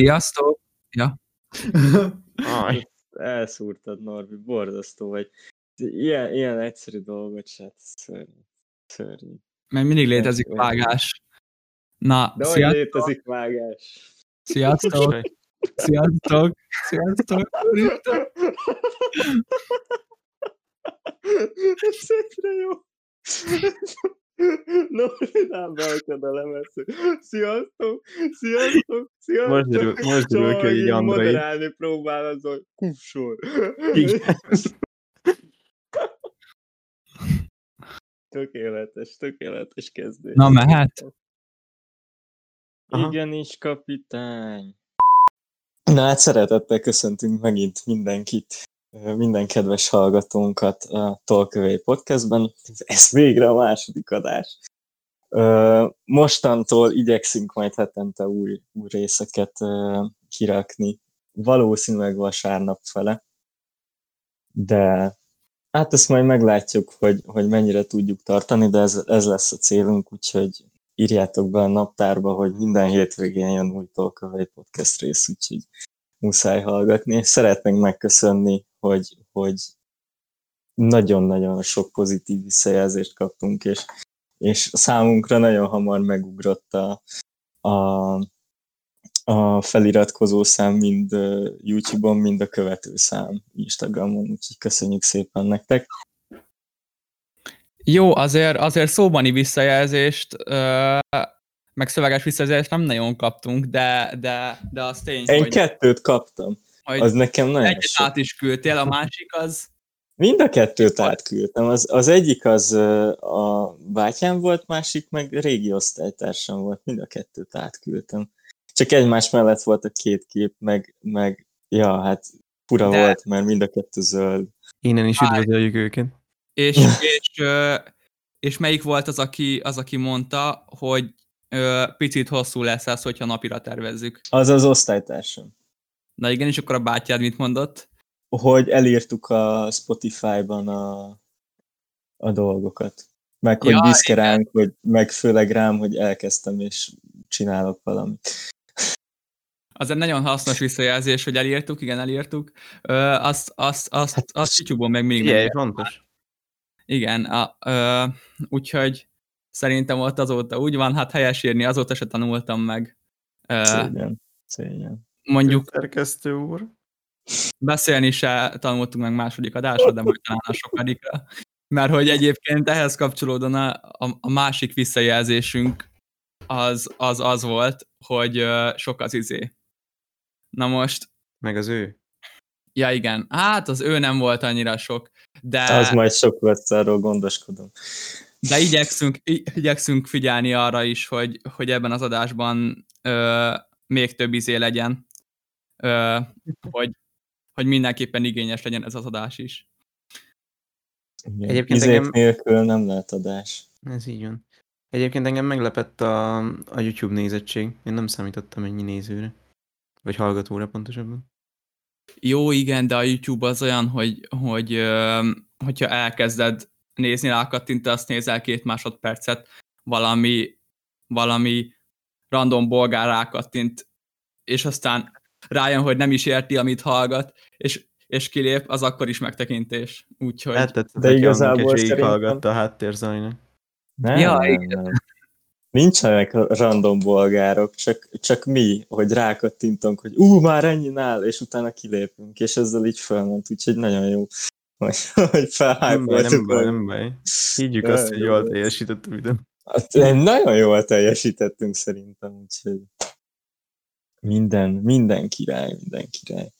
Sziasztok! Ja. Aj. Elszúrtad, Norbi, borzasztó vagy. Ilyen, ilyen egyszerű dolgot se, hát szörnyű. Szörnyű. Mert mindig létezik vágás. Na, De sziasztok! létezik vágás? Sziasztok! Sziasztok! Sziasztok! Úristen! Szétre jó. Nem beakad a lemez. Sziasztok! Sziasztok! Sziasztok! Most derül, most derül ki, hogy így Andrei. moderálni próbál, az a kussor. Igen. Tökéletes, tökéletes kezdés. Na, mehet? Igenis, kapitány. Na hát szeretettel köszöntünk megint mindenkit, minden kedves hallgatónkat a Tolkövé Podcastben. Ez végre a második adás. Mostantól igyekszünk majd hetente új, új részeket kirakni, valószínűleg vasárnap fele, de hát ezt majd meglátjuk, hogy, hogy mennyire tudjuk tartani, de ez, ez lesz a célunk, úgyhogy írjátok be a naptárba, hogy minden hétvégén jön új Tolkövé Podcast rész, úgyhogy muszáj hallgatni. Szeretnénk megköszönni, hogy, hogy nagyon-nagyon sok pozitív visszajelzést kaptunk, és, és számunkra nagyon hamar megugrott a, a, a feliratkozó szám mind YouTube-on, mind a követő szám Instagramon, úgyhogy köszönjük szépen nektek. Jó, azért, azért szóbani visszajelzést, meg szöveges visszajelzést nem nagyon kaptunk, de, de, de az tény, Én hogy, kettőt kaptam, az nekem nagyon egyet sok. át is küldtél, a másik az... Mind a kettőt átküldtem. Az, az egyik az a bátyám volt, másik meg régi osztálytársam volt. Mind a kettőt átküldtem. Csak egymás mellett volt a két kép, meg, meg ja, hát fura De- volt, mert mind a kettő zöld. Innen is üdvözöljük őket. És, és, és melyik volt az, aki, az, aki mondta, hogy picit hosszú lesz ez, hogyha napira tervezzük. Az az osztálytársam. Na igen, és akkor a bátyád mit mondott? Hogy elírtuk a Spotify-ban a, a dolgokat. Meg hogy Ja, büszke igen. ránk, hogy, meg főleg rám, hogy elkezdtem és csinálok valamit. Az egy nagyon hasznos visszajelzés, hogy elírtuk, igen, elírtuk. Ö, azt, azt, azt, Hát, azt YouTube-on meg mindig Igen, fontos. Igen, a, ö, úgyhogy szerintem ott azóta úgy van, hát helyesírni azóta se tanultam meg. Ö, Szégyen. Szégyen. Mondjuk Szerkesztő úr. beszélni se tanultunk meg második adásra, de majd talán a sokadikra. Mert hogy egyébként ehhez kapcsolódóan a, a, a másik visszajelzésünk az, az az volt, hogy sok az izé. Na most, Meg az ő. ja igen, hát az ő nem volt annyira sok, de... Az majd sok lesz, arról gondoskodom. De igyekszünk, igyekszünk figyelni arra is, hogy, hogy ebben az adásban ö, még több izé legyen, hogy, hogy mindenképpen igényes legyen ez az adás is. Igen. Egyébként Izék engem- nélkül nem lehet adás. Ez így van. Egyébként engem meglepett a, a YouTube nézettség. Én nem számítottam ennyi nézőre. Vagy hallgatóra pontosabban. Jó, igen, de a YouTube az olyan, hogy, hogy hogyha elkezded nézni, rákattintasz, nézel két másodpercet, valami, valami random bolgár rákattint, és aztán rájön, hogy nem is érti, amit hallgat, és, és kilép, az akkor is megtekintés. Úgyhogy... Eltetszett, De hogy igazából szerintem- hallgatta a háttérzajnak. Nem, Ja, nem, igen. nem. Nincsenek random bolgárok, csak, csak mi, hogy rákattintunk, hogy ú, már ennyi áll, és utána kilépünk, és ezzel így felment, úgyhogy nagyon jó, hogy, hogy Nem baj, nem felhájpoltuk. baj, nem baj. Higgyük azt, hogy jó jól teljesített a videó. Hát, nagyon jól teljesítettünk szerintem, úgyhogy minden, minden király, minden király.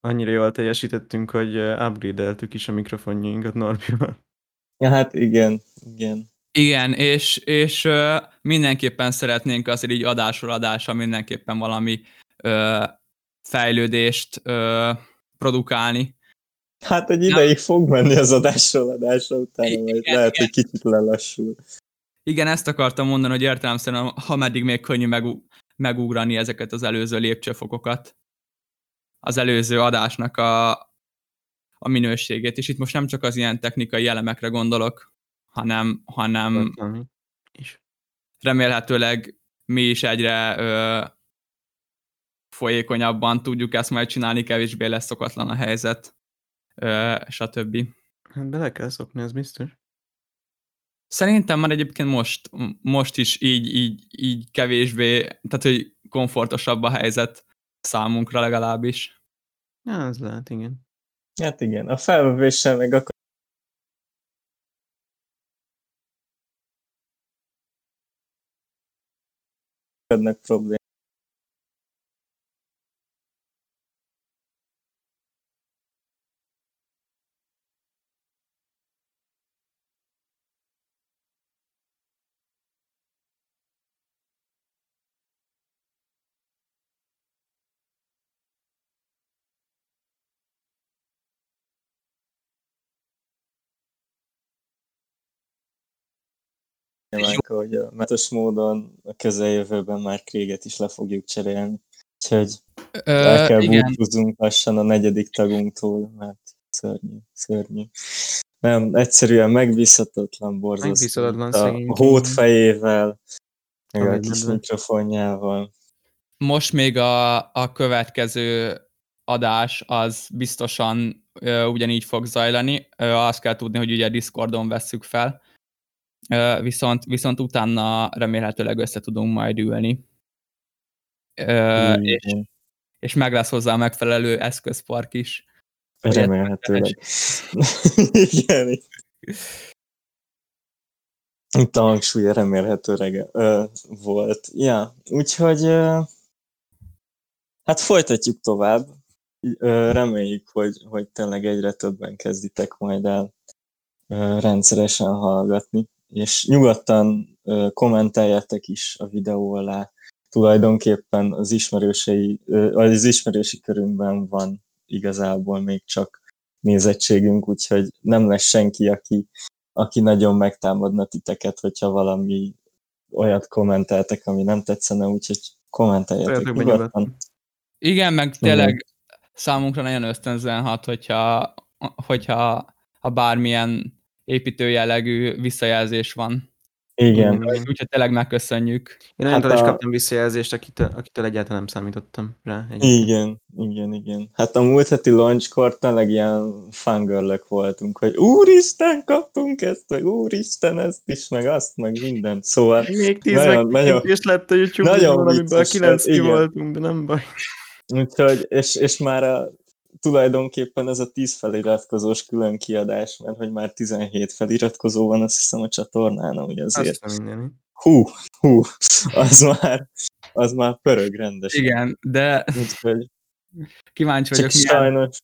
Annyira jól teljesítettünk, hogy upgrade-eltük is a mikrofonjainkat Norbival. Ja, hát igen, igen. Igen, és, és mindenképpen szeretnénk azért így adásról adásra mindenképpen valami ö, fejlődést ö, produkálni. Hát egy ideig fog menni az adásról adásra, utána Igen, majd igen, lehet, hogy kicsit lelassul. Igen, ezt akartam mondani, hogy értelemszerűen, ha meddig még könnyű megú- megugrani ezeket az előző lépcsőfokokat. Az előző adásnak a, a minőségét, és itt most nem csak az ilyen technikai elemekre gondolok, hanem, hanem remélhetőleg mi is egyre ö, folyékonyabban tudjuk ezt majd csinálni, kevésbé lesz szokatlan a helyzet, stb. Hát bele kell szokni, ez biztos. Szerintem már egyébként most, most is így, így, így kevésbé, tehát hogy komfortosabb a helyzet számunkra legalábbis. Ja, az lehet, igen. Hát igen, a felvevéssel meg akkor problémák. Meg, hogy a metos módon a közeljövőben már Kréget is le fogjuk cserélni. Úgyhogy el kell búcsúzzunk lassan a negyedik tagunktól, mert szörnyű, szörnyű. Nem, egyszerűen megbízhatatlan, borzasztó. Megbízhatatlan A hót fejével, meg a kis mikrofonjával. Most még a, a következő adás az biztosan ö, ugyanígy fog zajlani. Ö, azt kell tudni, hogy ugye Discordon vesszük fel, viszont, viszont utána remélhetőleg össze tudunk majd ülni. Mm. És, és meg lesz hozzá a megfelelő eszközpark is. Remélhetőleg. Igen. Itt a hangsúlya remélhetőleg ö, volt. Ja, úgyhogy ö, hát folytatjuk tovább. Ö, reméljük, hogy, hogy tényleg egyre többen kezditek majd el ö, rendszeresen hallgatni és nyugodtan kommenteljetek is a videó alá. Tulajdonképpen az ismerősei, az ismerősi körünkben van igazából még csak nézettségünk, úgyhogy nem lesz senki, aki, aki nagyon megtámadna titeket, hogyha valami olyat kommenteltek, ami nem tetszene, úgyhogy kommenteljetek nyugodtan. Igen, meg tényleg számunkra nagyon ösztönzően hat, hogyha, hogyha ha bármilyen építő jellegű visszajelzés van. Igen. Úgyhogy tényleg megköszönjük. Én hát a... is kaptam visszajelzést, akitől, akitől egyáltalán nem számítottam rá. Egyébként. Igen, igen, igen. Hát a múlt heti launchkor tényleg ilyen fangirlök voltunk, hogy úristen, kaptunk ezt, meg úristen, ezt is, meg azt, meg mindent. Szóval Még tíz nagyon, nagyon, és lett a YouTube-on, amiből kilenc ki voltunk, de nem baj. Úgyhogy, és, és már a tulajdonképpen ez a 10 feliratkozós külön kiadás, mert hogy már 17 feliratkozó van, azt hiszem a csatornán, hogy azért. Azt hú, hú, az már, az már pörög rendesen. Igen, de Úgyhogy... kíváncsi vagyok, milyen, sajnos.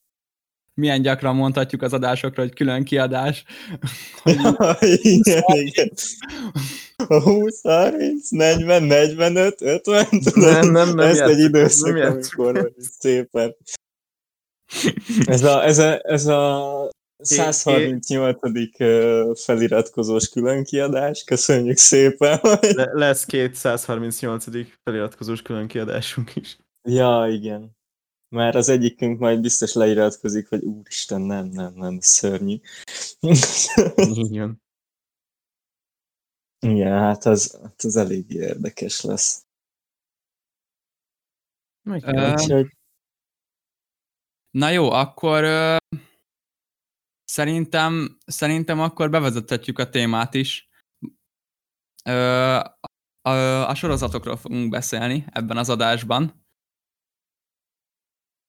milyen gyakran mondhatjuk az adásokra, hogy külön kiadás. Ja, igen, igen. A 20, 30, 40, 45, 50, nem, nem, nem ezt egy időszak, amikor szépen ez a, ez a, ez a 138. feliratkozós különkiadás, köszönjük szépen. Le, lesz két 138. feliratkozós különkiadásunk is. Ja, igen. Már az egyikünk majd biztos leiratkozik, hogy úristen, nem, nem, nem, szörnyű. Igen. Igen, hát az, hát az elég érdekes lesz. Úgyhogy Na jó, akkor ö, szerintem, szerintem akkor bevezethetjük a témát is. Ö, a, a sorozatokról fogunk beszélni ebben az adásban.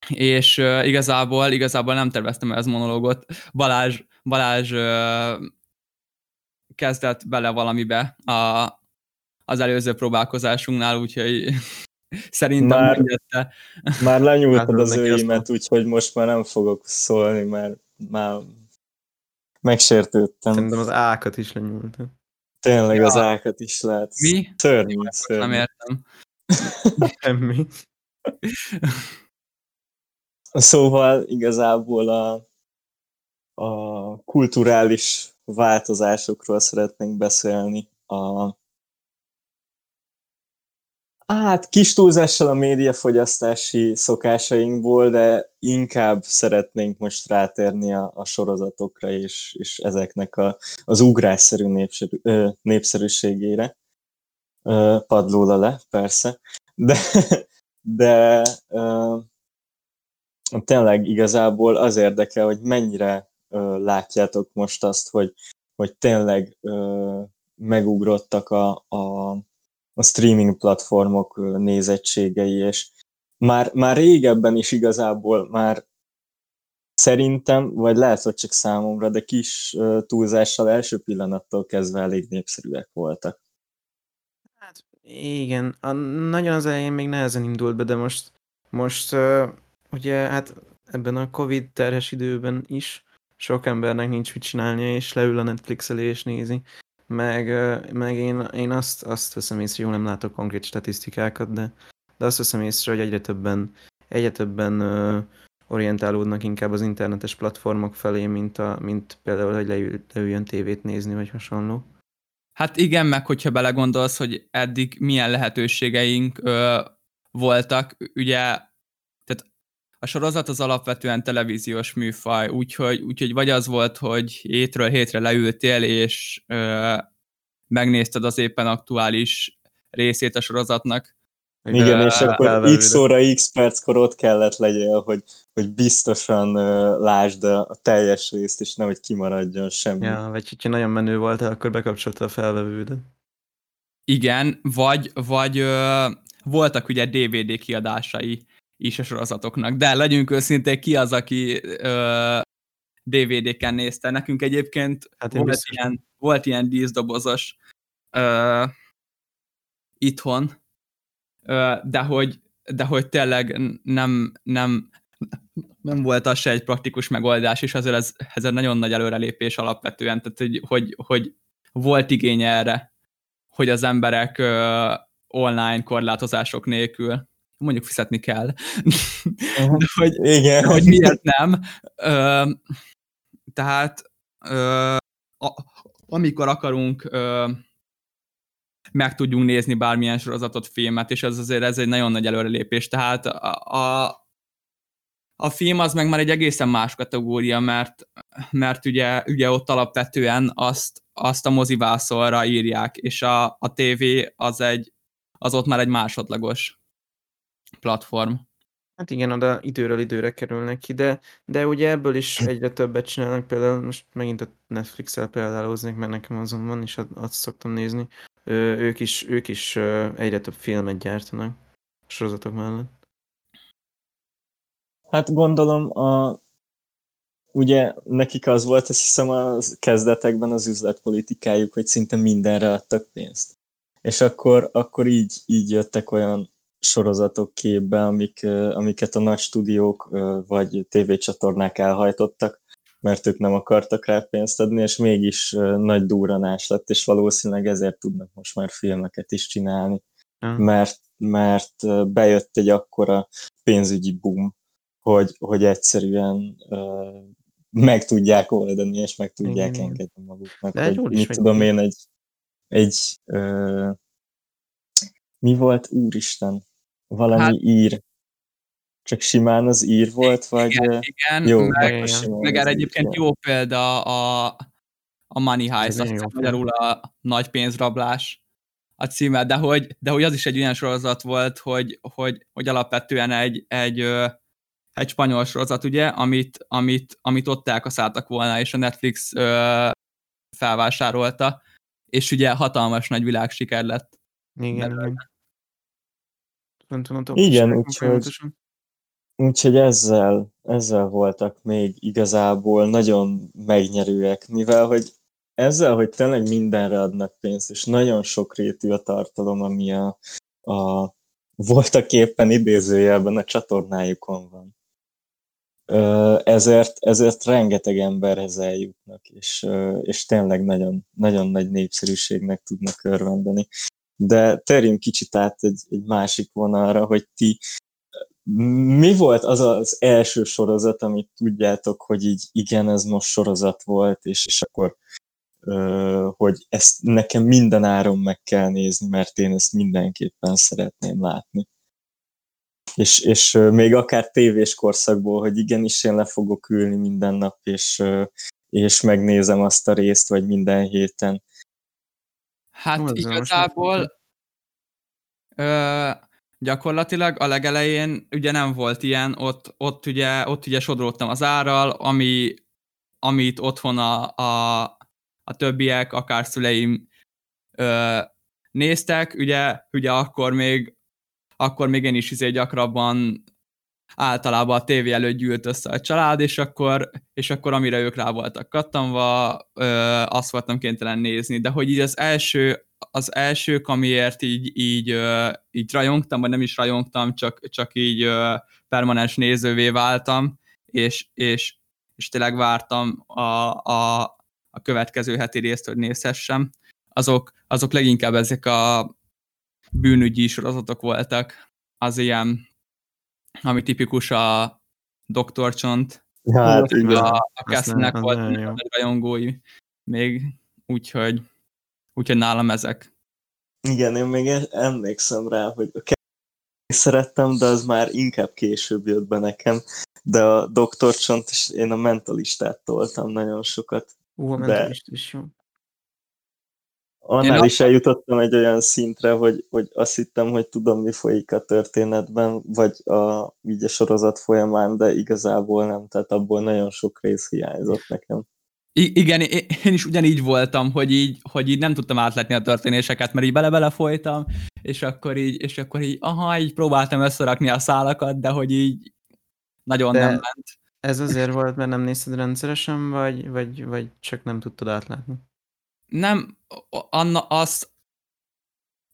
És ö, igazából, igazából nem terveztem ez monológot. Balázs, Balázs ö, kezdett bele valamibe a, az előző próbálkozásunknál, úgyhogy Szerintem már, mondjette. Már lenyúltad az őimet, úgyhogy most már nem fogok szólni, mert már megsértődtem. Szerintem az ákat is lenyúltad. Tényleg ja. az ákat is lehet. Mi? Szörnyű, szörnyű. Nem értem. Semmi. Szóval igazából a, a kulturális változásokról szeretnénk beszélni a Hát kis túlzással a médiafogyasztási szokásainkból, de inkább szeretnénk most rátérni a, a sorozatokra és, és ezeknek a, az ugrásszerű népszerű, ö, népszerűségére. Ö, padlóla le, persze. De, de uh, tényleg igazából az érdekel, hogy mennyire uh, látjátok most azt, hogy, hogy tényleg uh, megugrottak a, a, a streaming platformok nézettségei, és már, már régebben is igazából már szerintem, vagy lehet, hogy csak számomra, de kis túlzással első pillanattól kezdve elég népszerűek voltak. Hát igen, a, nagyon az elején még nehezen indult be, de most, most uh, ugye hát ebben a Covid terhes időben is sok embernek nincs mit csinálnia, és leül a Netflix elé és nézi. Meg, meg én, én azt, azt veszem észre, jól nem látok konkrét statisztikákat, de, de azt veszem észre, hogy egyre többen, egyre többen uh, orientálódnak inkább az internetes platformok felé, mint, a, mint például, hogy leül, leüljön tévét nézni, vagy hasonló. Hát igen, meg hogyha belegondolsz, hogy eddig milyen lehetőségeink ö, voltak, ugye, a sorozat az alapvetően televíziós műfaj, úgyhogy, úgyhogy vagy az volt, hogy hétről hétre leültél, és ö, megnézted az éppen aktuális részét a sorozatnak, igen, és akkor x óra, x perckor ott kellett legyél, hogy, hogy biztosan uh, lásd a teljes részt, és nehogy kimaradjon semmi. Ja, vagy hogyha nagyon menő volt, akkor bekapcsolta a felvevődet. Igen, vagy, vagy uh, voltak ugye DVD kiadásai is a sorozatoknak, de legyünk őszintén, ki az, aki uh, DVD-ken nézte. Nekünk egyébként hát volt, ilyen, volt ilyen díszdobozos uh, itthon, de hogy, de hogy tényleg nem, nem, nem volt az se egy praktikus megoldás, és azért ez, ez egy nagyon nagy előrelépés alapvetően, tehát hogy, hogy, hogy volt igény erre, hogy az emberek online korlátozások nélkül mondjuk fizetni kell, de hogy, Igen. De hogy miért nem. tehát amikor akarunk meg tudjunk nézni bármilyen sorozatot, filmet, és ez azért ez egy nagyon nagy előrelépés. Tehát a, a, a film az meg már egy egészen más kategória, mert, mert ugye, ugye ott alapvetően azt, azt a mozivászolra írják, és a, a tévé az, egy, az ott már egy másodlagos platform. Hát igen, oda időről időre kerülnek ki, de, de ugye ebből is egyre többet csinálnak, például most megint a Netflix-el példálóznék, mert nekem azon van, és azt szoktam nézni, ők is, ők is egyre több filmet gyártanak a sorozatok mellett. Hát gondolom, a, ugye nekik az volt, azt hiszem a kezdetekben az üzletpolitikájuk, hogy szinte mindenre adtak pénzt. És akkor, akkor így, így jöttek olyan sorozatok képbe, amik, amiket a nagy stúdiók vagy tévécsatornák elhajtottak, mert ők nem akartak rá pénzt adni, és mégis nagy duranás lett, és valószínűleg ezért tudnak most már filmeket is csinálni, uh. mert, mert bejött egy akkora pénzügyi boom, hogy, hogy egyszerűen uh, meg tudják oldani, és meg tudják Igen. engedni maguknak. De hogy, mit tudom én, egy, egy uh, mi volt, úristen, valami hát, ír, csak simán az ír volt, vagy... Igen, igen jó, meg, meg erre egyébként jó példa a, a Money Heist, azt hiszem magyarul a nagy pénzrablás a címe, de hogy, de hogy az is egy olyan sorozat volt, hogy, hogy, hogy alapvetően egy, egy, egy spanyol sorozat, ugye, amit, amit, amit ott elkaszáltak volna, és a Netflix ö, felvásárolta, és ugye hatalmas nagy világsiker lett. Igen, igen. Nem tudom, igen, úgyhogy, Úgyhogy ezzel, ezzel voltak még igazából nagyon megnyerőek, mivel hogy ezzel, hogy tényleg mindenre adnak pénzt, és nagyon sok rétű a tartalom, ami a, a voltak éppen idézőjelben a csatornájukon van. Ezért, ezért rengeteg emberhez eljutnak, és, és tényleg nagyon, nagyon nagy népszerűségnek tudnak örvendeni. De terjünk kicsit át egy, egy másik vonalra, hogy ti mi volt az az első sorozat, amit tudjátok, hogy így igen, ez most sorozat volt, és, és akkor uh, hogy ezt nekem minden áron meg kell nézni, mert én ezt mindenképpen szeretném látni. És, és még akár tévés korszakból, hogy igenis én le fogok ülni minden nap, és, és megnézem azt a részt, vagy minden héten. Hát igazából gyakorlatilag a legelején ugye nem volt ilyen, ott, ott, ugye, ott ugye sodródtam az árral, ami, amit otthon a, a, a többiek, akár szüleim ö, néztek, ugye, ugye akkor még akkor még én is izé gyakrabban általában a tévé előtt gyűlt össze a család, és akkor, és akkor amire ők rá voltak kattanva, ö, azt voltam kénytelen nézni. De hogy így az első, az elsők, amiért így, így, ö, így rajongtam, vagy nem is rajongtam, csak, csak így ö, permanens nézővé váltam, és, és, és tényleg vártam a, a, a következő heti részt, hogy nézhessem, azok, azok leginkább ezek a bűnügyi sorozatok voltak, az ilyen ami tipikus a Dr. Csont, hát, a, a Cassnek volt a rajongói még, úgyhogy, úgyhogy nálam ezek. Igen, én még emlékszem rá, hogy a szerettem, de az már inkább később jött be nekem, de a Dr. Csont és én a mentalistát toltam nagyon sokat. Ú, a mentalist is jó. Annál Én is eljutottam egy olyan szintre, hogy, hogy azt hittem, hogy tudom, mi folyik a történetben, vagy a, így a sorozat folyamán, de igazából nem, tehát abból nagyon sok rész hiányzott nekem. I- igen, én is ugyanígy voltam, hogy így, hogy így nem tudtam átletni a történéseket, mert így bele-bele folytam, és akkor így, és akkor így, aha, így próbáltam összerakni a szálakat, de hogy így nagyon de nem ment. Ez azért volt, mert nem nézted rendszeresen, vagy, vagy, vagy csak nem tudtad átlátni? Nem, Anna, azt,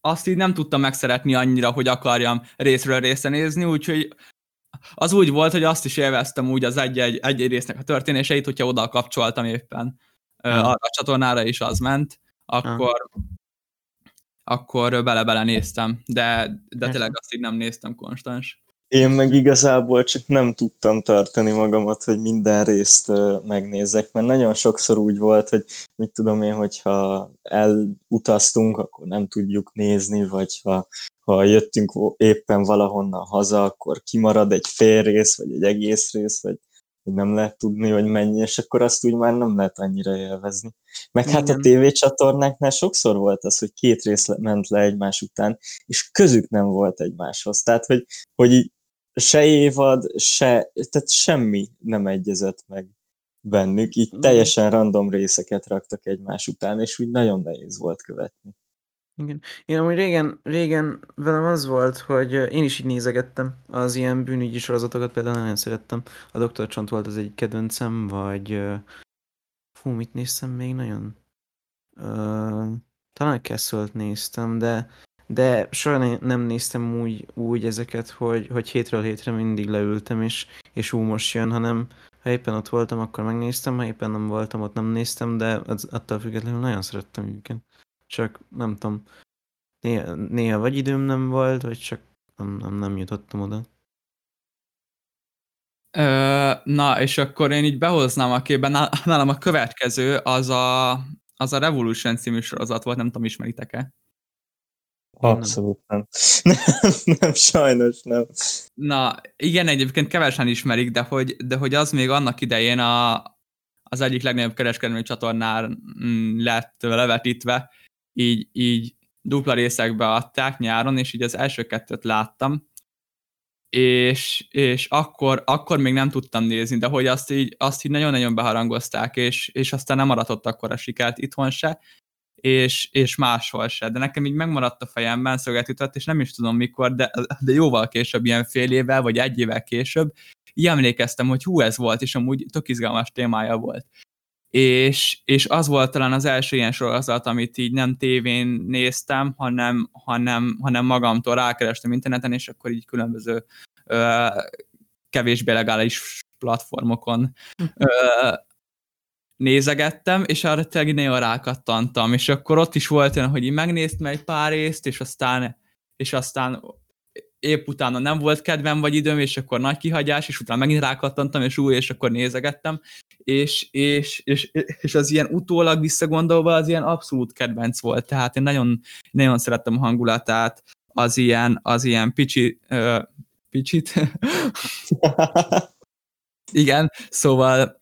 azt így nem tudtam megszeretni annyira, hogy akarjam részről részre nézni, úgyhogy az úgy volt, hogy azt is élveztem úgy az egy-egy, egy résznek a történéseit, hogyha oda kapcsoltam éppen hmm. arra a csatornára is az ment, akkor, hmm. akkor bele-bele néztem, de, de tényleg azt így nem néztem konstans. Én meg igazából csak nem tudtam tartani magamat, hogy minden részt megnézzek, mert nagyon sokszor úgy volt, hogy mit tudom én, hogyha elutaztunk, akkor nem tudjuk nézni, vagy ha, ha jöttünk éppen valahonnan haza, akkor kimarad egy fél rész, vagy egy egész rész, vagy nem lehet tudni, hogy mennyi, és akkor azt úgy már nem lehet annyira élvezni. Meg hát a tévécsatornáknál sokszor volt az, hogy két rész ment le egymás után, és közük nem volt egymáshoz. Tehát, hogy, hogy így se évad, se, tehát semmi nem egyezett meg bennük, így mm. teljesen random részeket raktak egymás után, és úgy nagyon nehéz volt követni. Igen. Én amúgy régen, régen velem az volt, hogy én is így nézegettem az ilyen bűnügyi sorozatokat, például nagyon szerettem. A Dr. Csont volt az egy kedvencem, vagy fú, mit néztem még nagyon? Uh, talán Castle-t néztem, de de soha nem néztem úgy, úgy ezeket, hogy, hogy hétről hétre mindig leültem, és, és ú, most jön, hanem ha éppen ott voltam, akkor megnéztem, ha éppen nem voltam, ott nem néztem, de az, attól függetlenül nagyon szerettem őket. Csak nem tudom, néha, néha vagy időm nem volt, vagy csak nem, nem, nem jutottam oda. Ö, na, és akkor én így behoznám a képben, nálam a következő az a, az a Revolution című sorozat volt, nem tudom, ismeritek-e? Abszolút nem. nem. Nem, sajnos nem. Na, igen, egyébként kevesen ismerik, de hogy, de hogy az még annak idején a, az egyik legnagyobb kereskedelmi csatornán mm, lett levetítve, így, így dupla részekbe adták nyáron, és így az első kettőt láttam, és, és akkor, akkor még nem tudtam nézni, de hogy azt így, azt így nagyon-nagyon beharangozták, és, és aztán nem aratott akkor a sikert itthon se, és, és máshol se. De nekem így megmaradt a fejemben szöget jutott, és nem is tudom mikor, de, de jóval később, ilyen fél évvel, vagy egy évvel később, így emlékeztem, hogy hú, ez volt, és amúgy tök izgalmas témája volt. És, és az volt talán az első ilyen sorozat, amit így nem tévén néztem, hanem, hanem, hanem magamtól rákerestem interneten, és akkor így különböző ö, kevésbé legális platformokon ö, nézegettem, és arra tényleg nagyon rákattantam, és akkor ott is volt olyan, hogy így megnéztem egy pár részt, és aztán, és aztán épp utána nem volt kedvem vagy időm, és akkor nagy kihagyás, és utána megint rákattantam, és új, és akkor nézegettem, és, és, és, és az ilyen utólag visszagondolva az ilyen abszolút kedvenc volt, tehát én nagyon, nagyon szerettem a hangulatát, az ilyen, az ilyen picsi, uh, picsit, igen, szóval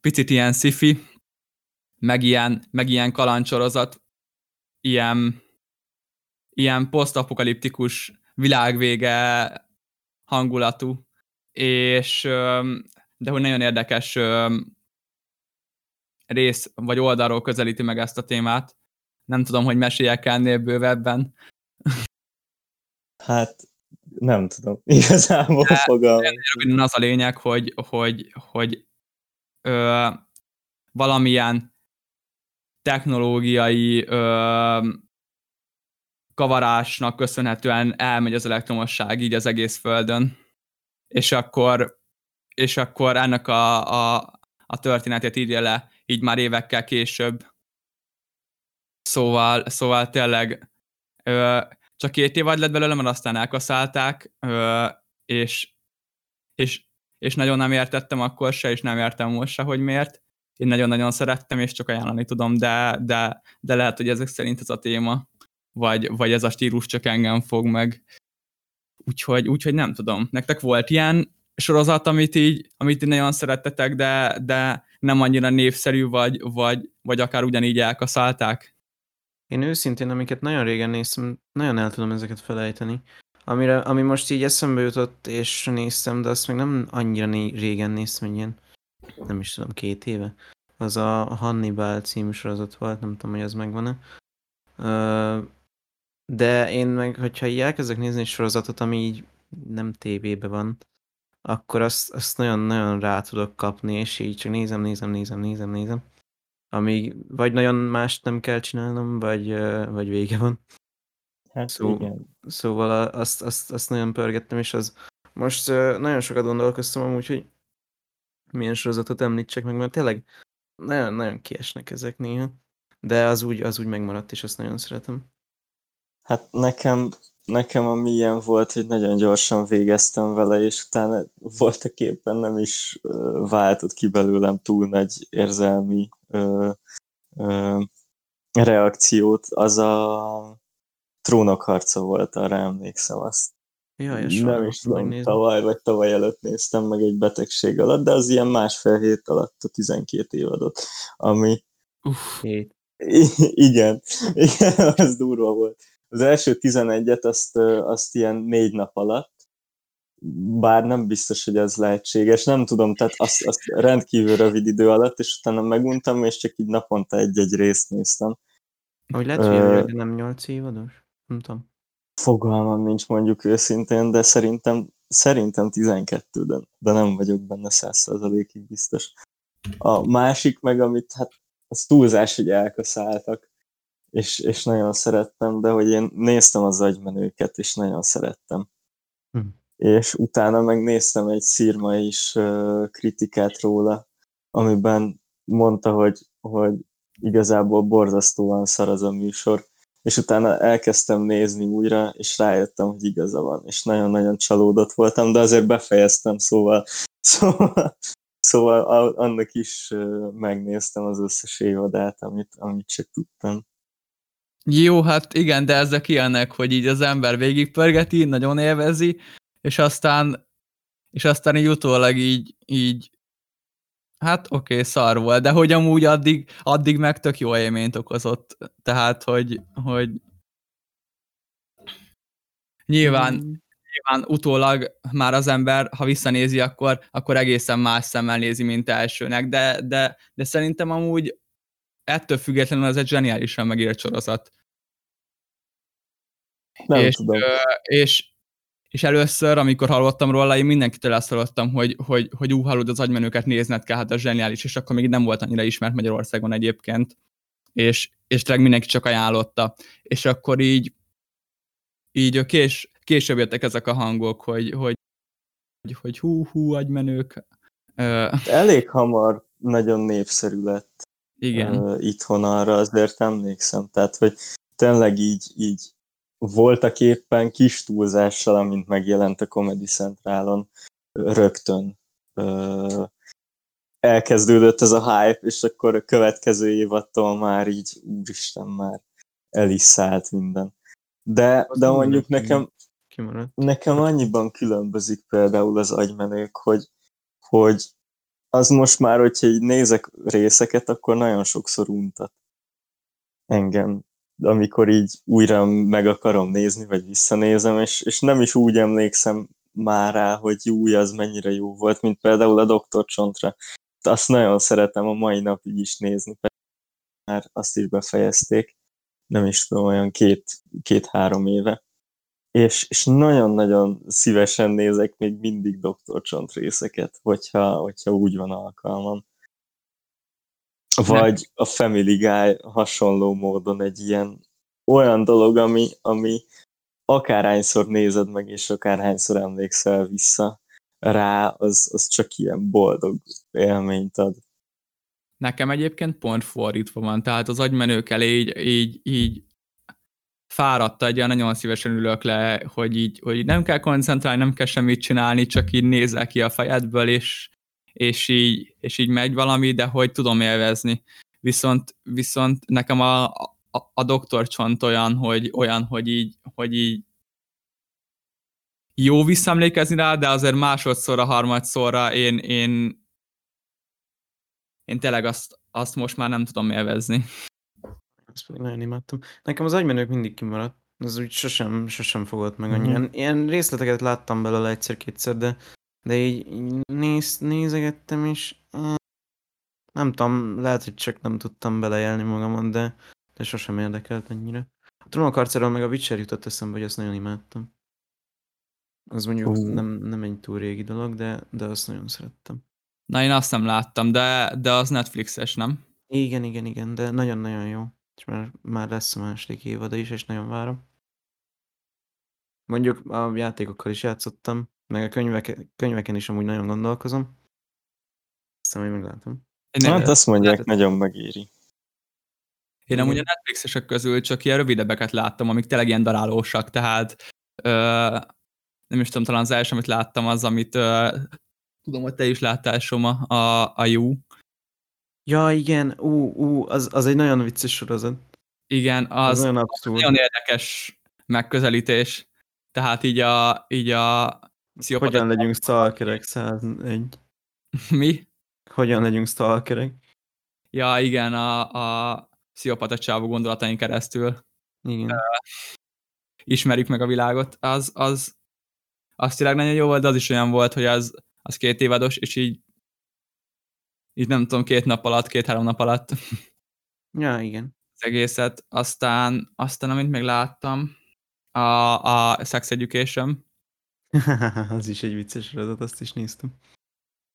picit ilyen sci meg ilyen, meg ilyen kalancsorozat, ilyen, ilyen posztapokaliptikus világvége hangulatú, és de hogy nagyon érdekes rész vagy oldalról közelíti meg ezt a témát. Nem tudom, hogy meséljek ennél bővebben. Hát nem tudom, igazából fogalmam. Az a lényeg, hogy, hogy, hogy ö, valamilyen technológiai ö, kavarásnak köszönhetően elmegy az elektromosság így az egész földön, és akkor, és akkor ennek a, a, a történetét írja le így már évekkel később. Szóval, szóval tényleg ö, csak két év lett belőle, mert aztán elkaszálták, ö, és, és, és nagyon nem értettem akkor se, és nem értem most se, hogy miért. Én nagyon-nagyon szerettem, és csak ajánlani tudom, de, de, de lehet, hogy ezek szerint ez a téma, vagy, vagy ez a stílus csak engem fog meg. Úgyhogy, úgyhogy nem tudom. Nektek volt ilyen sorozat, amit így, amit így nagyon szerettetek, de, de nem annyira népszerű, vagy, vagy, vagy akár ugyanígy elkaszálták? Én őszintén, amiket nagyon régen néztem, nagyon el tudom ezeket felejteni. Amire, ami most így eszembe jutott, és néztem, de azt még nem annyira né régen néztem, hogy ilyen, nem is tudom, két éve. Az a Hannibal című sorozat volt, nem tudom, hogy az megvan-e. De én meg, hogyha így elkezdek nézni egy sorozatot, ami így nem tévébe van, akkor azt, azt nagyon-nagyon rá tudok kapni, és így csak nézem, nézem, nézem, nézem, nézem. Amíg vagy nagyon mást nem kell csinálnom, vagy, vagy vége van. Hát Szó, igen. Szóval azt, azt, azt nagyon pörgettem, és az most nagyon sokat gondolkoztam amúgy, hogy milyen sorozatot említsek meg, mert tényleg nagyon, nagyon kiesnek ezek néha. De az úgy, az úgy megmaradt, és azt nagyon szeretem. Hát nekem nekem a milyen volt, hogy nagyon gyorsan végeztem vele, és utána voltak éppen nem is uh, váltott ki belőlem túl nagy érzelmi uh, uh, reakciót. Az a trónok harca volt, arra emlékszem azt. Jaj, nem is tudom, tavaly vagy tavaly előtt néztem meg egy betegség alatt, de az ilyen másfél hét alatt a 12 évadot, ami... Uff, I- igen, igen, az durva volt az első 11-et azt, azt ilyen négy nap alatt, bár nem biztos, hogy ez lehetséges, nem tudom, tehát azt, azt rendkívül rövid idő alatt, és utána meguntam, és csak így naponta egy-egy részt néztem. Hogy lehet, hogy uh, nem 8 évados? Nem tudom. Fogalmam nincs mondjuk őszintén, de szerintem, szerintem 12, de, de nem vagyok benne 100%-ig biztos. A másik meg, amit hát az túlzás, hogy elkaszáltak és, és nagyon szerettem, de hogy én néztem az agymenőket, és nagyon szerettem. Hm. És utána megnéztem egy szírma is uh, kritikát róla, amiben mondta, hogy, hogy igazából borzasztóan szar az a műsor, és utána elkezdtem nézni újra, és rájöttem, hogy igaza van, és nagyon-nagyon csalódott voltam, de azért befejeztem, szóval, szóval, szóval annak is megnéztem az összes évadát, amit, amit csak tudtam. Jó, hát igen, de ezek ilyenek, hogy így az ember végigpörgeti, nagyon élvezi, és aztán, és aztán így utólag így, így hát oké, okay, szar volt, de hogy amúgy addig, addig meg tök jó élményt okozott. Tehát, hogy, hogy nyilván, mm. nyilván utólag már az ember, ha visszanézi, akkor, akkor egészen más szemmel nézi, mint elsőnek, de, de, de szerintem amúgy ettől függetlenül ez egy zseniálisan megírt sorozat. Nem és, tudom. És, és először, amikor hallottam róla, én mindenkitől ezt hallottam, hogy, hogy, hogy ú, hallod, az agymenőket nézned kell, hát az zseniális, és akkor még nem volt annyira ismert Magyarországon egyébként, és, és tényleg mindenki csak ajánlotta. És akkor így, így kés, később jöttek ezek a hangok, hogy, hogy, hogy hú, hú, agymenők. Elég hamar nagyon népszerű lett Igen. Uh, itthon arra, azért emlékszem. Tehát, hogy tényleg így, így voltak éppen kis túlzással, amint megjelent a Comedy Centralon, rögtön ö, elkezdődött ez a hype, és akkor a következő évattól már így, úristen, már el is szállt minden. De, de mondjuk nekem, nekem annyiban különbözik például az agymenők, hogy, hogy az most már, hogyha így nézek részeket, akkor nagyon sokszor untat engem amikor így újra meg akarom nézni, vagy visszanézem, és, és nem is úgy emlékszem már rá, hogy új, az mennyire jó volt, mint például a Dr. Csontra. Azt nagyon szeretem a mai napig is nézni, már azt is befejezték, nem is tudom, olyan két, két-három éve. És, és nagyon-nagyon szívesen nézek még mindig Dr. Csont részeket, hogyha, hogyha úgy van alkalmam. Vagy a Family Guy hasonló módon egy ilyen olyan dolog, ami, ami akárhányszor nézed meg, és akárhányszor emlékszel vissza rá, az, az csak ilyen boldog élményt ad. Nekem egyébként pont fordítva van, tehát az agymenők elé így, így, így fáradta egy olyan nagyon szívesen ülök le, hogy így, hogy nem kell koncentrálni, nem kell semmit csinálni, csak így nézel ki a fejedből, és, és, így, és így megy valami, de hogy tudom élvezni. Viszont, viszont nekem a, a, a doktorcsont olyan, hogy, olyan, hogy így, hogy így jó visszaemlékezni rá, de azért másodszorra, harmadszorra én, én, én tényleg azt, azt most már nem tudom élvezni. Ezt pedig nagyon imádtam. Nekem az agymenők mindig kimaradt. Az úgy sosem, sosem fogott meg annyira. Mm-hmm. Ilyen részleteket láttam belőle egyszer-kétszer, de, de így, így néz, nézegettem is. Nem tudom, lehet, hogy csak nem tudtam belejelni magamon, de, de sosem érdekelt annyira. A Trónokarceról meg a Witcher jutott eszembe, hogy azt nagyon imádtam. Az mondjuk uh. nem, nem egy túl régi dolog, de, de azt nagyon szerettem. Na én azt nem láttam, de, de az Netflixes, nem? Igen, igen, igen, de nagyon-nagyon jó. És már, már lesz a második évada is, és nagyon várom. Mondjuk a játékokkal is játszottam, meg a könyvek, könyveken is amúgy nagyon gondolkozom. Aztán majd meglátom. Én hát azt mondják, lehet, nagyon megéri. Én amúgy a Netflixesek közül csak ilyen rövidebbeket láttam, amik tényleg ilyen darálósak, tehát ö, nem is tudom, talán az első, amit láttam, az, amit ö, tudom, hogy te is láttál, Soma, a, a You. Ja, igen, ú, ú, az, az egy nagyon vicces sorozat. Igen, az, az nagyon, nagyon érdekes megközelítés. Tehát így a, így a pszichopata... Hogyan legyünk stalkerek 101? Mi? Hogyan legyünk stalkerek? Ja, igen, a, a pszichopata csávó gondolatain keresztül. Igen. Uh, ismerjük meg a világot. Az, az, az tényleg nagyon jó volt, de az is olyan volt, hogy az, az két évados, és így így nem tudom, két nap alatt, két-három nap alatt. Ja, igen. Az egészet. Aztán, aztán amit még láttam, a, a Sex Education. az is egy vicces sorozat, azt is néztem.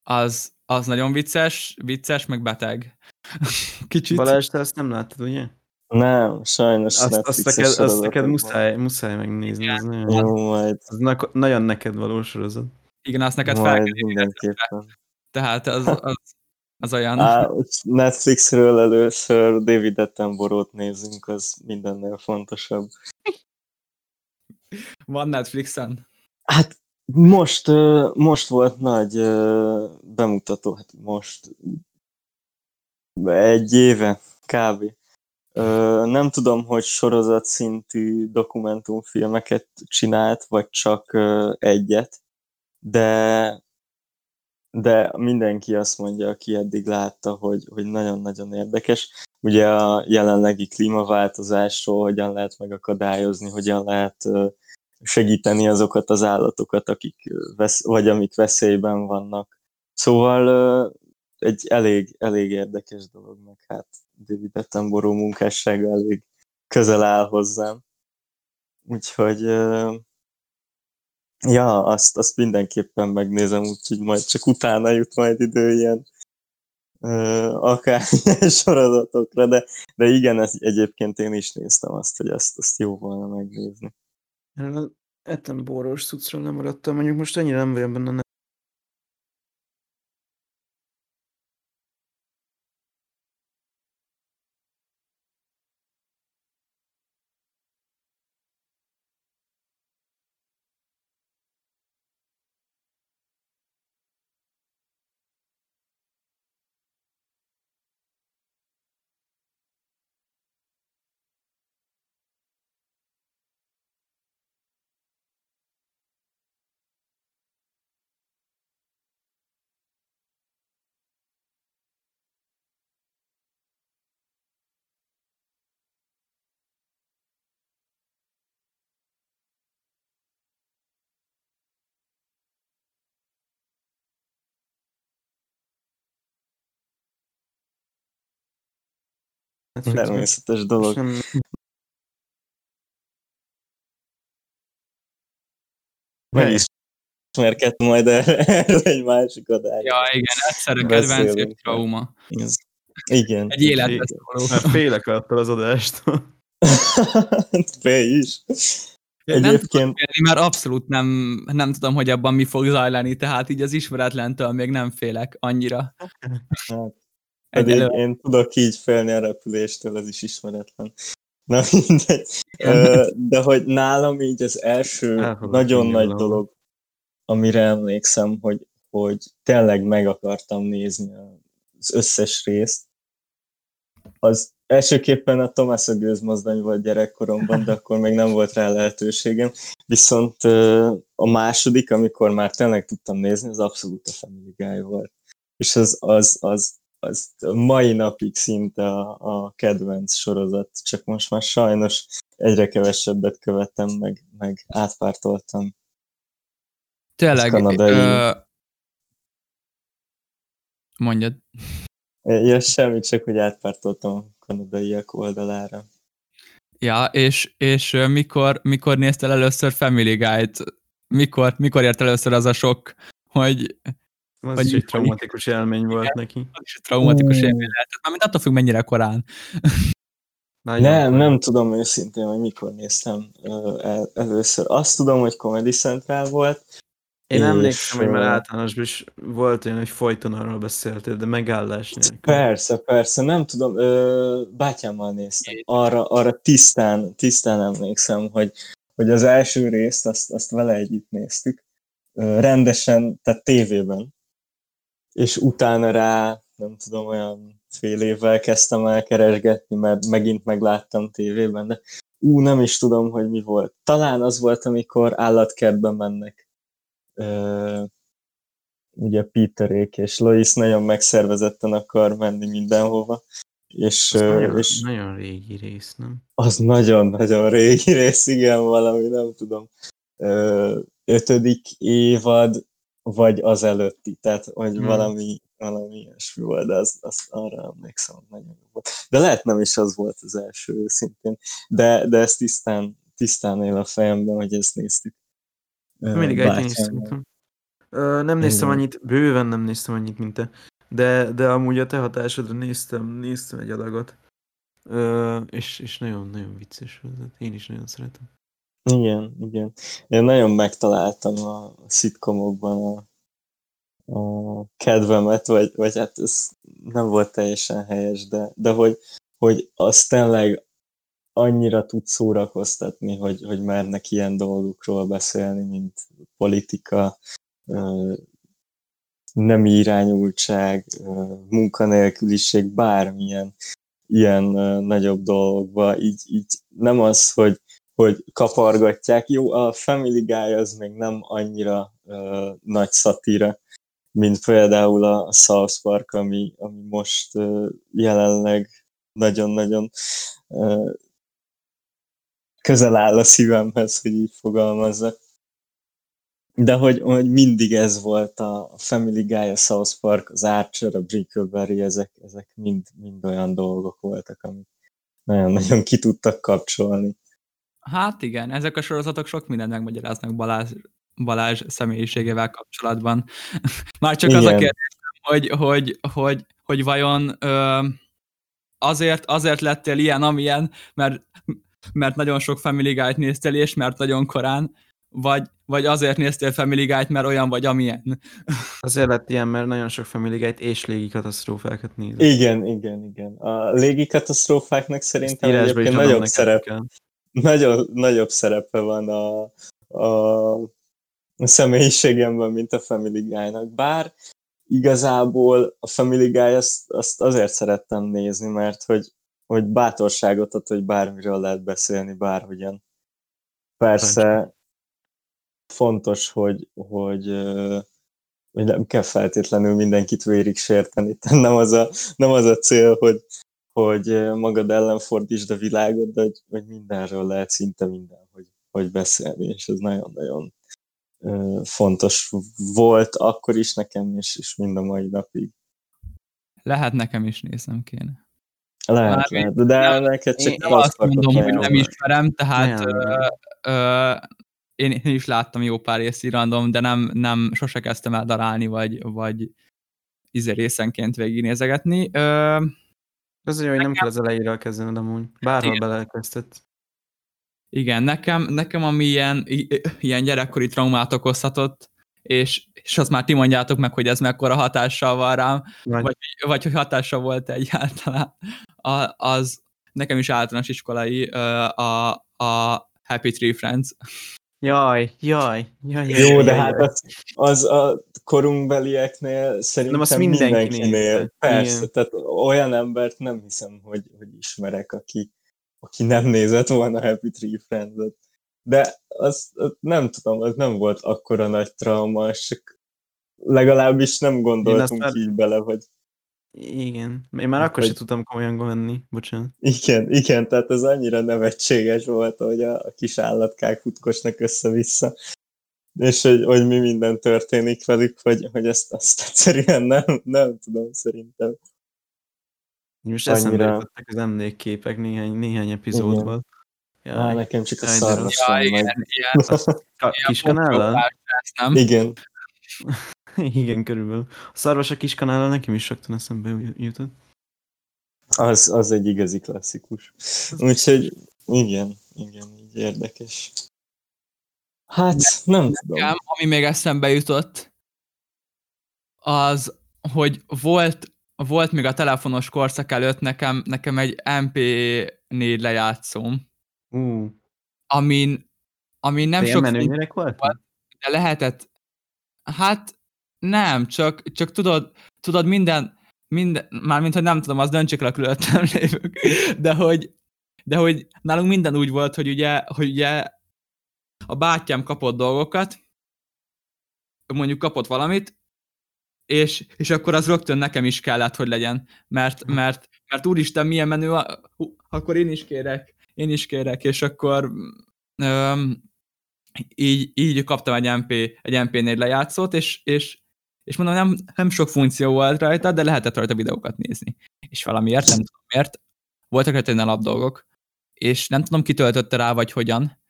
Az, az nagyon vicces, vicces, meg beteg. Kicsit. Balázs, te azt nem láttad, ugye? Nem, sajnos azt, azt neked, azt neked muszáj, muszáj megnézni. Az nagyon, jó, majd. Az na- nagyon neked való sorozat. Igen, azt neked fel kell Tehát az, az, az olyan... Á, Netflixről először David Attenborough-t nézünk, az mindennél fontosabb. Van Netflixen? Hát most, most volt nagy bemutató, hát most egy éve kb. Nem tudom, hogy sorozat szintű dokumentumfilmeket csinált, vagy csak egyet, de de mindenki azt mondja, aki eddig látta, hogy, hogy nagyon-nagyon érdekes. Ugye a jelenlegi klímaváltozásról hogyan lehet megakadályozni, hogyan lehet segíteni azokat az állatokat, akik vesz, vagy amik veszélyben vannak. Szóval egy elég, elég érdekes dolog, meg hát David Attenborough munkássága elég közel áll hozzám. Úgyhogy Ja, azt, azt mindenképpen megnézem, úgyhogy majd csak utána jut majd idő ilyen akár sorozatokra, de, de igen, ez, egyébként én is néztem azt, hogy ezt, azt jó volna megnézni. Ettem boros cuccról nem maradtam, mondjuk most annyira nem vagyok benne természetes Most dolog. nem, Meg is ismerkedtem majd erre, egy másik adás. Ja, igen, egyszerű kedvenc Beszélünk és trauma. Ez- Igen. Egy életbe szóló. már félek attól az adástól. Fél is. Nem tudom Egyébként félni, mert abszolút nem, nem tudom, hogy abban mi fog zajlani, tehát így az ismeretlentől még nem félek annyira. Hát, pedig Egyelőre. én tudok így félni a repüléstől, ez is ismeretlen. Na mindegy. De hogy nálam így az első El fogok nagyon nagy valahol. dolog, amire emlékszem, hogy, hogy tényleg meg akartam nézni az összes részt, az elsőképpen a Tomás a gőzmozdony volt gyerekkoromban, de akkor még nem volt rá lehetőségem. Viszont a második, amikor már tényleg tudtam nézni, az abszolút a Family Guy volt. És az, az, az, az mai napig szinte a, a kedvenc sorozat, csak most már sajnos egyre kevesebbet követem, meg, meg átpártoltam. Tényleg, kanadai. ö, mondjad. Ja, semmi, csak hogy átpártoltam a kanadaiak oldalára. Ja, és, és mikor, mikor néztél először Family Guy-t? Mikor, mikor ért először az a sok, hogy Az Vagy is egy traumatikus élmény volt neki. az is egy traumatikus Ó. élmény lehetett, mármint attól függ, mennyire korán. Nagyon Nem, nem tudom őszintén, hogy mikor néztem el, először. Azt tudom, hogy Comedy Central volt. Én és, emlékszem, hogy már ö, általánosban is volt olyan, hogy folyton arról beszéltél, de megállás nélkül. Persze, persze, nem tudom, ö, bátyámmal néztem. Arra, arra tisztán, tisztán emlékszem, hogy, hogy az első részt azt, azt vele együtt néztük. Ö, rendesen, tehát tévében. És utána rá, nem tudom, olyan fél évvel kezdtem el keresgetni, mert megint megláttam tévében, de ú, nem is tudom, hogy mi volt. Talán az volt, amikor állatkertbe mennek. Ö, ugye Peterék és Lois nagyon megszervezetten akar menni mindenhova, és, Az ö, nagyon, és nagyon régi rész, nem? az nagyon-nagyon régi rész, igen, valami, nem tudom, ö, ötödik évad, vagy az előtti, tehát hogy Hmm. valami, valami ilyesmi volt, de az, az arra emlékszem, nagyon jó volt. De lehet nem is az volt az első szintén, de, de ez tisztán, tisztán él a fejemben, hogy ezt néztük. Mindig egy én is bátyámmal. szerintem. Ö, nem néztem Igen. annyit, bőven nem néztem annyit, mint te. De, de amúgy a te hatásodra néztem, néztem egy adagot. Ö, és, és nagyon, nagyon vicces volt. Én is nagyon szeretem. Igen, igen. Én nagyon megtaláltam a szitkomokban a, a kedvemet, vagy, vagy hát ez nem volt teljesen helyes, de, de hogy, hogy az tényleg annyira tud szórakoztatni, hogy, hogy mernek ilyen dolgokról beszélni, mint politika, nem irányultság, munkanélküliség, bármilyen ilyen nagyobb dolgokba, így, így nem az, hogy hogy kapargatják. Jó, a Family Guy az még nem annyira uh, nagy szatíra, mint például a South Park, ami, ami most uh, jelenleg nagyon-nagyon uh, közel áll a szívemhez, hogy így fogalmazzak. De hogy, hogy mindig ez volt a Family Guy, a South Park, az Archer, a Brickleberry, ezek, ezek mind, mind olyan dolgok voltak, amik nagyon-nagyon ki tudtak kapcsolni. Hát igen, ezek a sorozatok sok mindent megmagyaráznak Balázs, Balázs személyiségével kapcsolatban. Már csak az a Igen. kérdés, hogy, hogy, hogy, hogy vajon ö, azért, azért lettél ilyen, amilyen, mert, mert nagyon sok Family Guy-t néztél, és mert nagyon korán, vagy, vagy azért néztél Family Guy-t, mert olyan vagy, amilyen. Azért lett ilyen, mert nagyon sok Family Guy-t és légi katasztrófákat nézem. Igen, igen, igen. A légi katasztrófáknak szerintem egyébként nagyobb, szerep, kell. Nagyon, nagyobb szerepe van a, a, személyiségemben, mint a Family Guy-nak. Bár igazából a Family Guy azt, azt azért szerettem nézni, mert hogy, hogy bátorságot ad, hogy bármiről lehet beszélni, bárhogyan. Persze fontos, hogy, hogy, hogy nem kell feltétlenül mindenkit vérig sérteni. Nem az a, nem az a cél, hogy, hogy magad ellen fordítsd a világot, de hogy, hogy mindenről lehet szinte minden, hogy, hogy beszélni, és ez nagyon-nagyon fontos volt akkor is nekem, és, és mind a mai napig. Lehet nekem is néznem kéne. Lehet, Már lehet, de nem- neked csak én- Nem azt mondom, hogy nem ismerem, tehát Ajánlom. ö, ö, én, én is láttam jó pár részt random, de nem, nem sose kezdtem el darálni, vagy, vagy izé részenként végignézegetni. Ö, Az jó, hogy nem kell az elejéről kezdened amúgy. Bárhol belekezdett. igen, nekem, nekem ami ilyen, ilyen gyerekkori traumát okozhatott, és, és azt már ti mondjátok meg, hogy ez mekkora hatással van rám, Vagy, Vagy- vagy hogy hatása volt egyáltalán, a, az nekem is általános iskolai a, a Happy Tree Friends. Jaj, jaj, jaj, jaj. Jó, jaj, de jaj, hát az, az a korunkbelieknél szerintem azt mindenki mindenkinél. nézte. Persze, Igen. tehát olyan embert nem hiszem, hogy, hogy ismerek, aki, aki nem nézett volna Happy Tree Friends-et. De az, az nem tudom, az nem volt akkora nagy trauma, csak legalábbis nem gondoltunk már- így bele, hogy Igen. Én már akkor Hogy- sem tudtam komolyan venni, bocsánat. igen, igen, tehát ez annyira nevetséges volt, hogy a, a kis állatkák futkosnak össze-vissza, és hogy, hogy mi minden történik velük, hogy, hogy ezt, azt egyszerűen nem, nem tudom szerintem. Most Annyira- eszembe jutottak az emlékképek néhány, néhány epizódból. Á, Jaj. nekem csak a szarvas Ja, igen, meg. ilyen, Ka- ilyen kiskanállal? popcorn nem? Igen, Igen, körülbelül. A szarvas a kiskanállal nekem is rögtön eszembe jutott. az, az egy igazi klasszikus. Úgyhogy igen, igen, így érdekes. Hát, nem tudom. Ami még eszembe jutott, az, hogy volt, volt még a telefonos korszak előtt nekem, nekem egy MP4 lejátszóm, Ú, amin, amin nem sok menő funkció gyerek volt? de lehetett, hát nem, csak, csak tudod, tudod minden, minden, mármint, hogy nem tudom, az döntsék el a különöttem lévők, de hogy, de hogy nálunk minden úgy volt, hogy ugye, hogy ugye a bátyám kapott dolgokat, mondjuk kapott valamit, és, és akkor az rögtön nekem is kellett, hogy legyen, mert, mert, mert úristen, milyen menő, hú, akkor én is kérek, én is kérek, és akkor öm, így, így kaptam egy, MP, egy MP4 lejátszót, és, és, és mondom, nem, nem sok funkció volt rajta, de lehetett rajta videókat nézni. És valamiért, nem tudom miért, voltak rajta ilyen alapdolgok, és nem tudom, ki töltötte rá, vagy hogyan,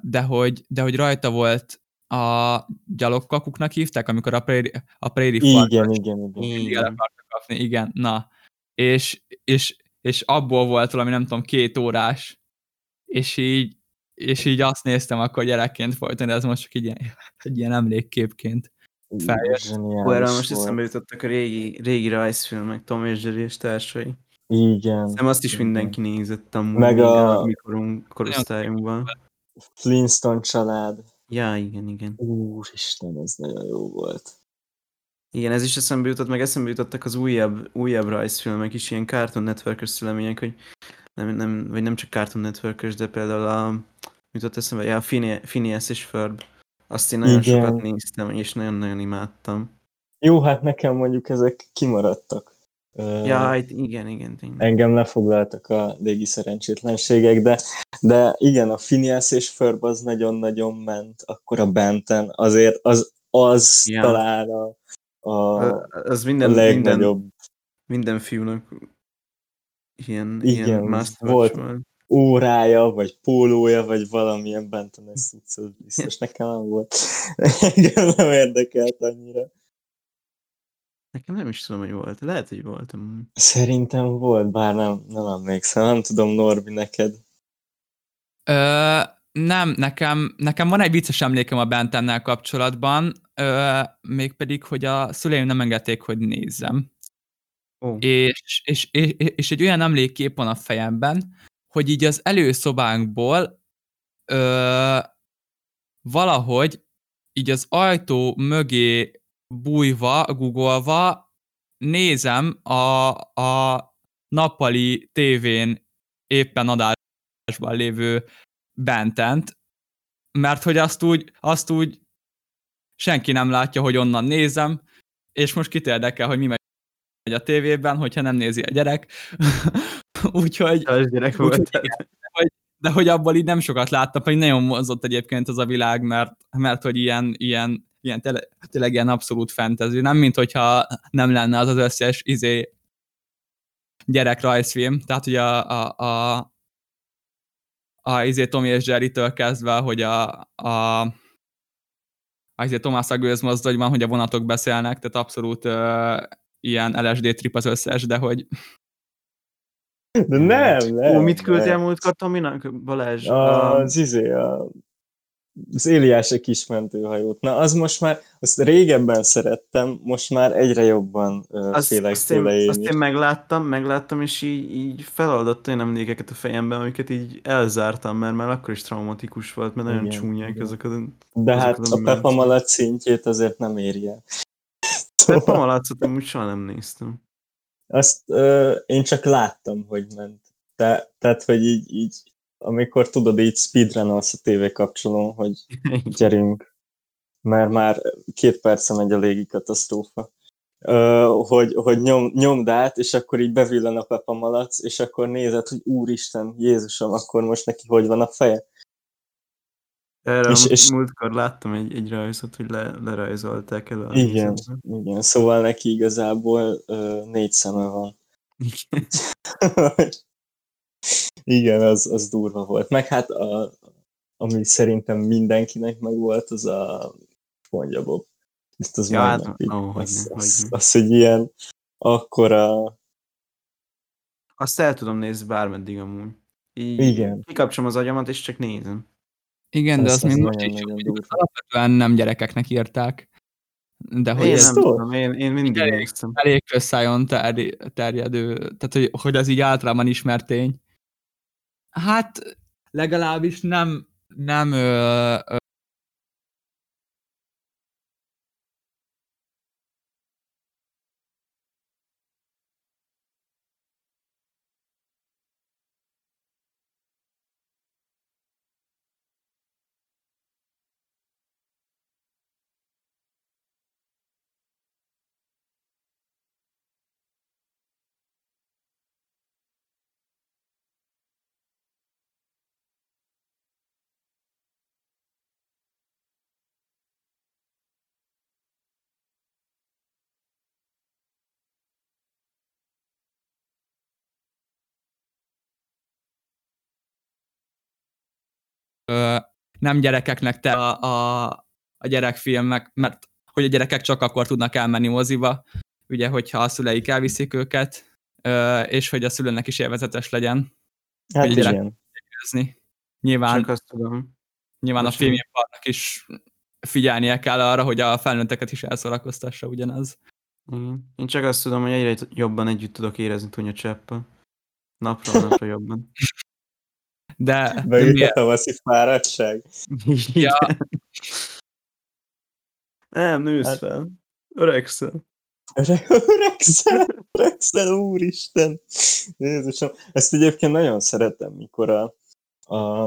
de hogy, de hogy rajta volt a gyalogkakuknak hívták, amikor a Prairie, a prairie Igen, igen, igen. Igen. kapni, igen, na. És, és, és abból volt valami, nem tudom, két órás, és így, és így azt néztem akkor gyerekként folyton, de ez most csak így ilyen, egy ilyen emlékképként. Hú, erről most eszembe jutottak a régi, régi rajzfilmek, Tom és Jerry és társai. Igen. Nem azt is igen. mindenki nézett amúgy Meg még a- a mikorunk, korosztályunkban. Flintstone család. Ja, igen, igen. Úristen, ez nagyon jó volt. Igen, ez is eszembe jutott, meg eszembe jutottak az újabb, újabb rajzfilmek is, ilyen Cartoon Network-ös szülemények, hogy nem, nem, vagy nem csak Cartoon network de például a, mit jutott eszembe, ja, a Phine- Phineas és Ferb. Azt én nagyon Igen. sokat néztem, és nagyon-nagyon imádtam. Jó, hát nekem mondjuk ezek kimaradtak. Ja, hát igen, igen, tényleg. engem lefoglaltak a régi szerencsétlenségek, de, de igen, a Phineas és Ferb az nagyon-nagyon ment, akkor a Benten, azért az, az Ja. talán a, a, A- Az a minden, minden, legnagyobb minden fiúnak ilyen, Igen, ilyen volt. volt. Órája, vagy pólója, vagy valamilyen Benten, ez, ez biztos nekem nem volt. Engem nem érdekelt annyira. Nekem nem is tudom, hogy volt. Lehet, hogy voltam. Szerintem volt, bár nem, nem emlékszem. Nem tudom, Norbi, neked. Ö, nem, nekem, nekem van egy vicces emlékem a Bentennel kapcsolatban, ö, mégpedig, hogy a szüleim nem engedték, hogy nézzem. Ó, És, és, és, és egy olyan emlékkép van a fejemben, hogy így az előszobánkból ö, valahogy így az ajtó mögé bújva, googolva nézem a, a nappali tévén éppen adásban lévő bentent, mert hogy azt úgy, azt úgy senki nem látja, hogy onnan nézem, és most kit érdekel, hogy mi megy a tévében, hogyha nem nézi a gyerek. Úgyhogy, gyerek Úgyhogy volt. de hogy abból így nem sokat láttam, pedig nagyon mozott egyébként az a világ, mert, mert hogy ilyen, ilyen, ilyen tele, tényleg ilyen abszolút fantasy, nem mint hogyha nem lenne az az összes izé gyerek rajzfilm, tehát ugye a, a, a, a izé Tommy és Jerry-től kezdve, hogy a, a azért Tomás a gőzmozdonyban, hogy a vonatok beszélnek, tehát abszolút uh, ilyen LSD trip az összes, de hogy... De nem, nem. Ó, mit küldtél múltkor Tominak, Balázs? A, Um, az izé, a, az Éliás kismentőhajót. Na, az most már, azt régebben szerettem, most már egyre jobban uh, azt, félek azt, tőle én azt én megláttam, megláttam, és így, így feladott olyan emlékeket a fejemben, amiket így elzártam, mert már akkor is traumatikus volt, mert nagyon Igen, csúnyák igen. ezek a... De azok hát a Peppa animációk. Malac szintjét azért nem éri el. Peppa Malacot amúgy soha nem néztem. Azt ö, én csak láttam, hogy ment. Te, tehát, hogy így, így amikor tudod, így speedrunolsz a tévé kapcsolón, hogy gyerünk, mert már két perce megy a légi katasztrófa. Ö, hogy, hogy nyom, nyomd át, és akkor így bevillan a Peppa Malac, és akkor nézed, hogy úristen, Jézusom, akkor most neki hogy van a feje? Erre És- és, múltkor láttam egy, egy rajzot, hogy le, lerajzolták el a Igen, nézőben. igen, szóval neki igazából ö, négy szeme van. Igen. Igen, az, az durva volt. Meg hát, a, ami szerintem mindenkinek megvolt, az a SpongeBob. Ezt az Ja, hát, ó, az, az, az, hogy ilyen akkora... Azt el tudom nézni bármeddig amúgy. Így Igen. Kikapcsolom az agyamat, és csak nézem. Igen, de Ez- az ez még most is alapvetően nem gyerekeknek írták. De hogy Én ez nem tudom, én, én mindig Elég. néztem. elég közszájon ter, terjedő, tehát hogy, hogy az így általában ismert tény. Hát legalábbis nem, nem ö, ö, ö, nem gyerekeknek te a, a, a gyerekfilmek, mert hogy a gyerekek csak akkor tudnak elmenni moziba, ugye, hogyha a szüleik elviszik őket, és hogy a szülőnek is élvezetes legyen Hát Hogy igen. nézni. Nyilván, Csak azt tudom. nyilván a bocsánat. filmiparnak is figyelnie kell arra, hogy a felnőtteket is elszórakoztassa ugyanaz. Igen. Én csak azt tudom, hogy egyre jobban együtt tudok érezni Tunya Cseppel. Napról napra jobban. De, Beüt a tavaszi fáradtság. Ja. Nem, nősz Hát- fel. Öregszel. Öreg- Öregszel, öregszel, úristen! Jézusom, ezt egyébként nagyon szeretem, mikor a, a,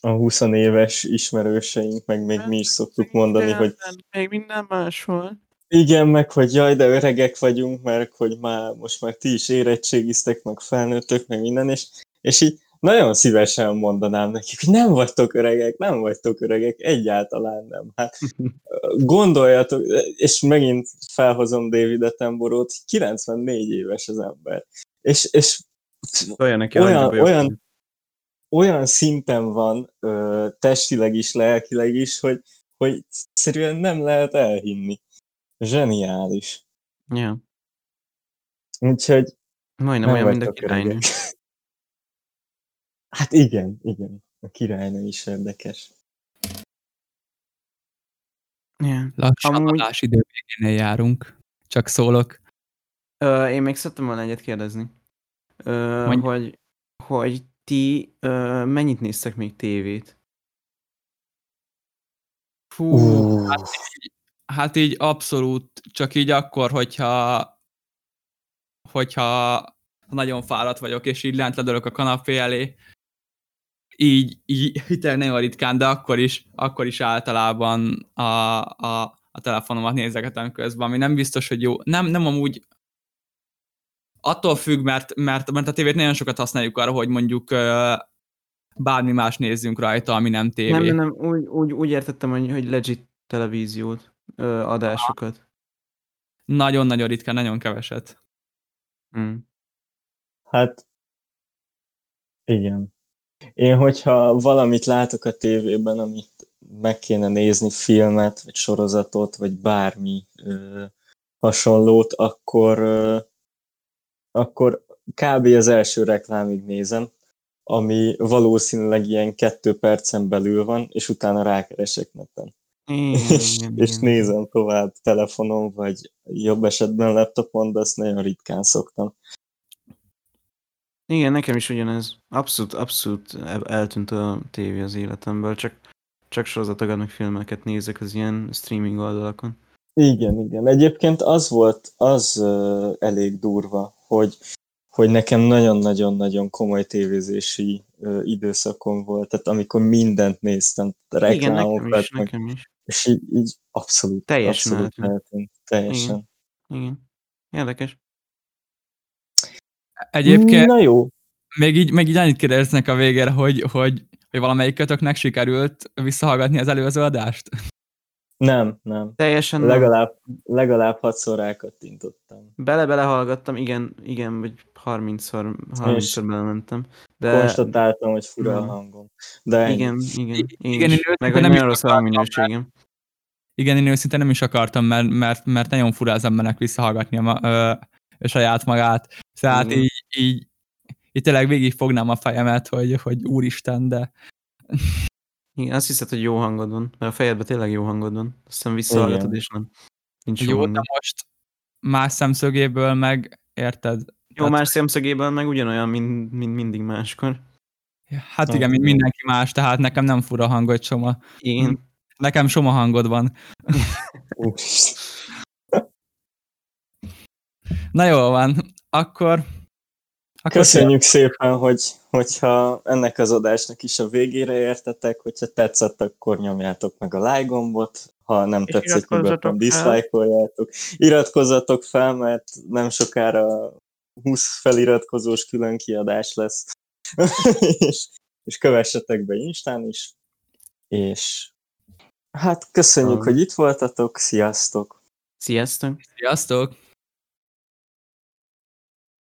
a 20 éves ismerőseink, meg még mi is szoktuk mondani, hogy Még minden más volt. igen, meg hogy jaj, de öregek vagyunk, mert hogy már most már ti is érettségiztek, meg felnőttök, meg minden, és, és így nagyon szívesen mondanám nekik, hogy nem vagytok öregek, nem vagytok öregek, egyáltalán nem. Hát gondoljatok, és megint felhozom David Attenborough-t, 94 éves az ember. És, és Olyan neki Olyan- olyan- olyan szinten van ö, testileg is, lelkileg is, hogy, hogy egyszerűen nem lehet elhinni. Zseniális. Ja. Úgyhogy Majdnem nem olyan, mint a királynő. Hát igen, igen. A királynő is érdekes. Ja. Lassan Amúgy- Amúgy... idő végénél járunk. Csak szólok. Ö, én még szerettem volna egyet kérdezni. Ö, Mondj. hogy, hogy ti ö, mennyit néztek még tévét? Fú, hát, hát így abszolút, csak így akkor, hogyha hogyha nagyon fáradt vagyok, és így lent ledölök a kanapé elé, így, így tényleg nagyon ritkán, de akkor is, akkor is általában a, a, a telefonomat nézegetem közben, ami nem biztos, hogy jó. Nem, nem amúgy attól függ, mert, mert, mert a tévét nagyon sokat használjuk arra, hogy mondjuk bármi más nézzünk rajta, ami nem tévé. Nem, nem, nem, úgy, úgy, úgy értettem, hogy, hogy legit televíziót, ö, adásokat. Nagyon-nagyon ritkán, nagyon keveset. Mm. Hát, igen. Én, hogyha valamit látok a tévében, amit meg kéne nézni, filmet, vagy sorozatot, vagy bármi ö, hasonlót, akkor, ö, akkor kb. az első reklámig nézem, ami valószínűleg ilyen kettő percen belül van, és utána rákeresek neten. Igen, és, és nézem tovább telefonon, vagy jobb esetben laptopon, de azt nagyon ritkán szoktam. Igen, nekem is ugyanez. Abszolút, abszolút el- eltűnt a tévé az életemből, csak, csak sorozatokat, meg filmeket nézek az ilyen streaming oldalakon. Igen, igen. Egyébként az volt, az uh, elég durva, hogy, hogy nekem nagyon-nagyon-nagyon komoly tévézési uh, időszakom volt, tehát amikor mindent néztem, Igen, nekem reklámokat, is, meg, nekem is. és így, így abszolút, Teljesen abszolút eltűnt. Teljesen. Igen. Érdekes. Egyébként Na jó. még így, még így annyit kérdeznek a végére, hogy, hogy, hogy valamelyik kötöknek sikerült visszahallgatni az előző adást? Nem, nem. Teljesen nem. Legalább, legalább hatszor rákattintottam. Bele-bele hallgattam, igen, igen, vagy 30-szor, 30-szor belementem. De Konstatáltam, hogy fura a hangom. De igen, igen, én Igen, is. én őszintén Meg nem nagyon rossz a akartam, hangminőségem. Igen, én őszintén nem is akartam, mert, mert, mert nagyon fura az embernek visszahallgatni a, ö, saját magát. Tehát Igen. így, így, így tényleg végig fognám a fejemet, hogy, hogy úristen, de Igen, azt hiszed, hogy jó hangod van, mert a fejedben tényleg jó hangod van. Aztán visszahallgatod, Igen. és nem. Nincs jó, jó, de hangod. most más szemszögéből meg, érted? Jó, Tehát- más szemszögében meg ugyanolyan, mint, mint mindig máskor. Hát Na, igen, mint mindenki más, tehát nekem nem fura hangod, Soma. Igen. Nekem Soma hangod van. Na jól van, akkor... akkor Köszönjük szépen, hogy, hogyha ennek az adásnak is a végére értetek, hogyha tetszett, akkor nyomjátok meg a like gombot, ha nem És tetszett, nyugodtan diszlájkoljátok. Iratkozzatok fel, mert nem sokára 20 feliratkozós külön kiadás lesz. és, és kövessetek be Instán is. És hát köszönjük, Ah. hogy itt voltatok, sziasztok! Sziasztok! Sziasztok!